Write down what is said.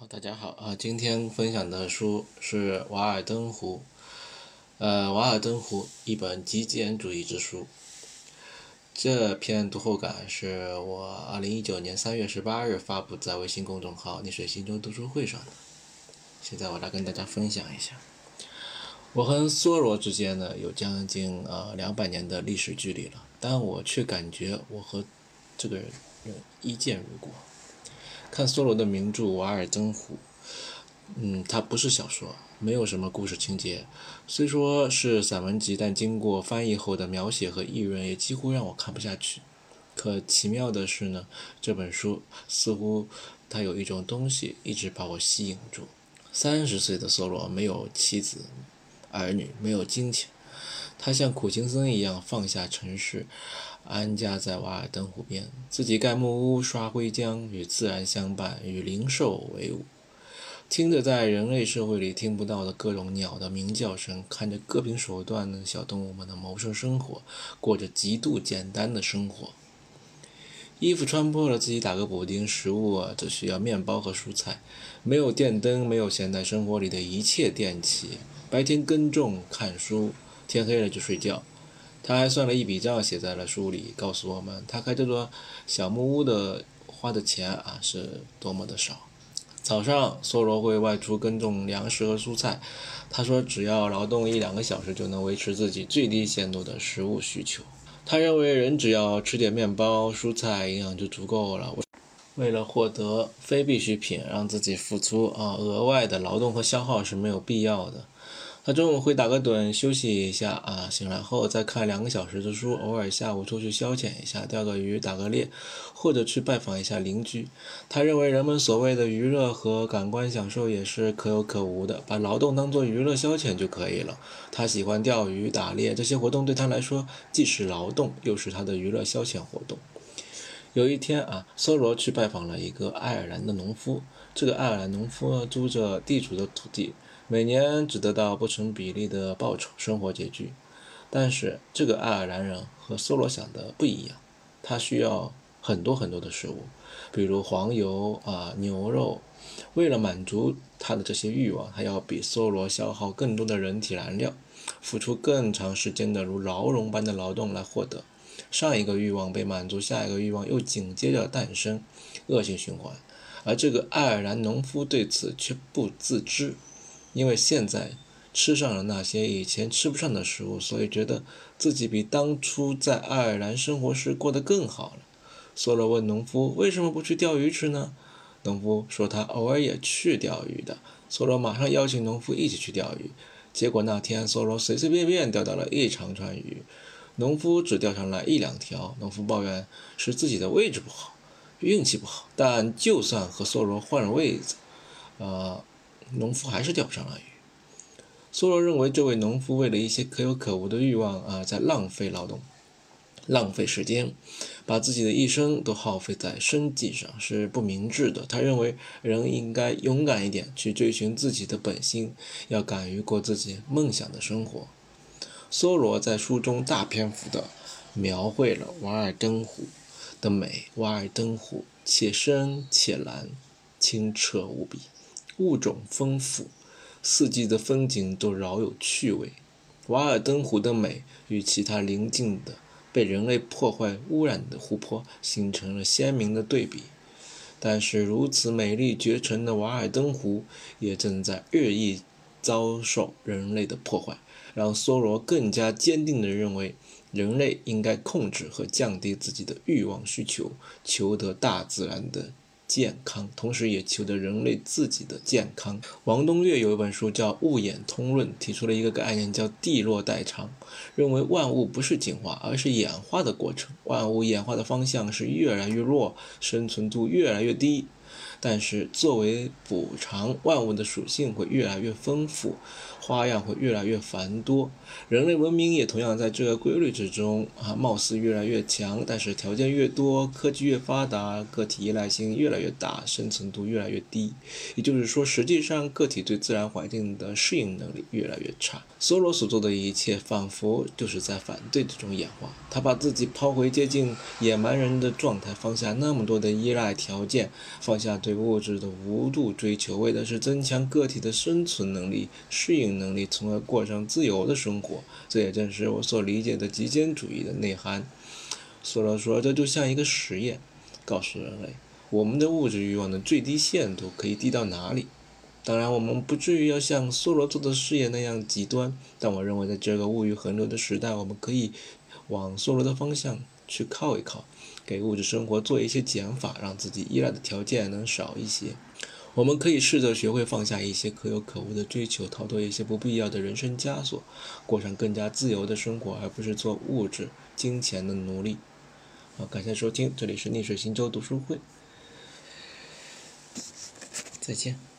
好，大家好啊！今天分享的书是《瓦尔登湖》，呃，《瓦尔登湖》一本极简主义之书。这篇读后感是我二零一九年三月十八日发布在微信公众号“逆水行舟读书会”上的。现在我来跟大家分享一下。我和梭罗之间呢有将近呃两百年的历史距离了，但我却感觉我和这个人一见如故。看梭罗的名著《瓦尔登湖》，嗯，它不是小说，没有什么故事情节。虽说是散文集，但经过翻译后的描写和议论，也几乎让我看不下去。可奇妙的是呢，这本书似乎它有一种东西一直把我吸引住。三十岁的梭罗没有妻子、儿女，没有金钱，他像苦行僧一样放下尘世。安家在瓦尔登湖边，自己盖木屋、刷灰浆，与自然相伴，与灵兽为伍，听着在人类社会里听不到的各种鸟的鸣叫声，看着各凭手段的小动物们的谋生生活，过着极度简单的生活。衣服穿破了，自己打个补丁，食物啊，只需要面包和蔬菜，没有电灯，没有现代生活里的一切电器。白天耕种、看书，天黑了就睡觉。他还算了一笔账，写在了书里，告诉我们他开这座小木屋的花的钱啊是多么的少。早上，梭罗会外出耕种粮食和蔬菜，他说只要劳动一两个小时就能维持自己最低限度的食物需求。他认为人只要吃点面包、蔬菜，营养就足够了。为了获得非必需品，让自己付出啊额外的劳动和消耗是没有必要的。他中午会打个盹休息一下啊，醒来后再看两个小时的书，偶尔下午出去消遣一下，钓个鱼、打个猎，或者去拜访一下邻居。他认为人们所谓的娱乐和感官享受也是可有可无的，把劳动当作娱乐消遣就可以了。他喜欢钓鱼、打猎，这些活动对他来说既是劳动，又是他的娱乐消遣活动。有一天啊，梭罗去拜访了一个爱尔兰的农夫，这个爱尔兰农夫租着地主的土地。每年只得到不成比例的报酬，生活拮据。但是这个爱尔兰人和梭罗想的不一样，他需要很多很多的食物，比如黄油啊、牛肉。为了满足他的这些欲望，他要比梭罗消耗更多的人体燃料，付出更长时间的如牢笼般的劳动来获得。上一个欲望被满足，下一个欲望又紧接着诞生，恶性循环。而这个爱尔兰农夫对此却不自知。因为现在吃上了那些以前吃不上的食物，所以觉得自己比当初在爱尔兰生活时过得更好了。梭罗问农夫：“为什么不去钓鱼吃呢？”农夫说：“他偶尔也去钓鱼的。”梭罗马上邀请农夫一起去钓鱼。结果那天，梭罗随随便便钓到了一长串鱼，农夫只钓上来一两条。农夫抱怨是自己的位置不好，运气不好。但就算和梭罗换了位子，呃。农夫还是钓不上了鱼。梭罗认为这位农夫为了一些可有可无的欲望啊，在浪费劳动、浪费时间，把自己的一生都耗费在生计上，是不明智的。他认为人应该勇敢一点，去追寻自己的本心，要敢于过自己梦想的生活。梭罗在书中大篇幅地描绘了瓦尔登湖的美。瓦尔登湖且深且蓝，清澈无比。物种丰富，四季的风景都饶有趣味。瓦尔登湖的美与其他邻近的被人类破坏污染的湖泊形成了鲜明的对比。但是，如此美丽绝尘的瓦尔登湖也正在日益遭受人类的破坏，让梭罗更加坚定地认为，人类应该控制和降低自己的欲望需求，求得大自然的。健康，同时也求得人类自己的健康。王东岳有一本书叫《物演通论》，提出了一个概念叫“地弱代偿”，认为万物不是进化，而是演化的过程。万物演化的方向是越来越弱，生存度越来越低。但是作为补偿，万物的属性会越来越丰富。花样会越来越繁多，人类文明也同样在这个规律之中啊，貌似越来越强，但是条件越多，科技越发达，个体依赖性越来越大，生存度越来越低。也就是说，实际上个体对自然环境的适应能力越来越差。梭罗所做的一切，仿佛就是在反对这种演化。他把自己抛回接近野蛮人的状态，放下那么多的依赖条件，放下对。对物质的无度追求，为的是增强个体的生存能力、适应能力，从而过上自由的生活。这也正是我所理解的极简主义的内涵。梭罗说，这就像一个实验，告诉人类，我们的物质欲望的最低限度可以低到哪里。当然，我们不至于要像梭罗做的事业那样极端，但我认为，在这个物欲横流的时代，我们可以往梭罗的方向去靠一靠，给物质生活做一些减法，让自己依赖的条件能少一些。我们可以试着学会放下一些可有可无的追求，逃脱一些不必要的人生枷锁，过上更加自由的生活，而不是做物质、金钱的奴隶。好，感谢收听，这里是逆水行舟读书会，再见。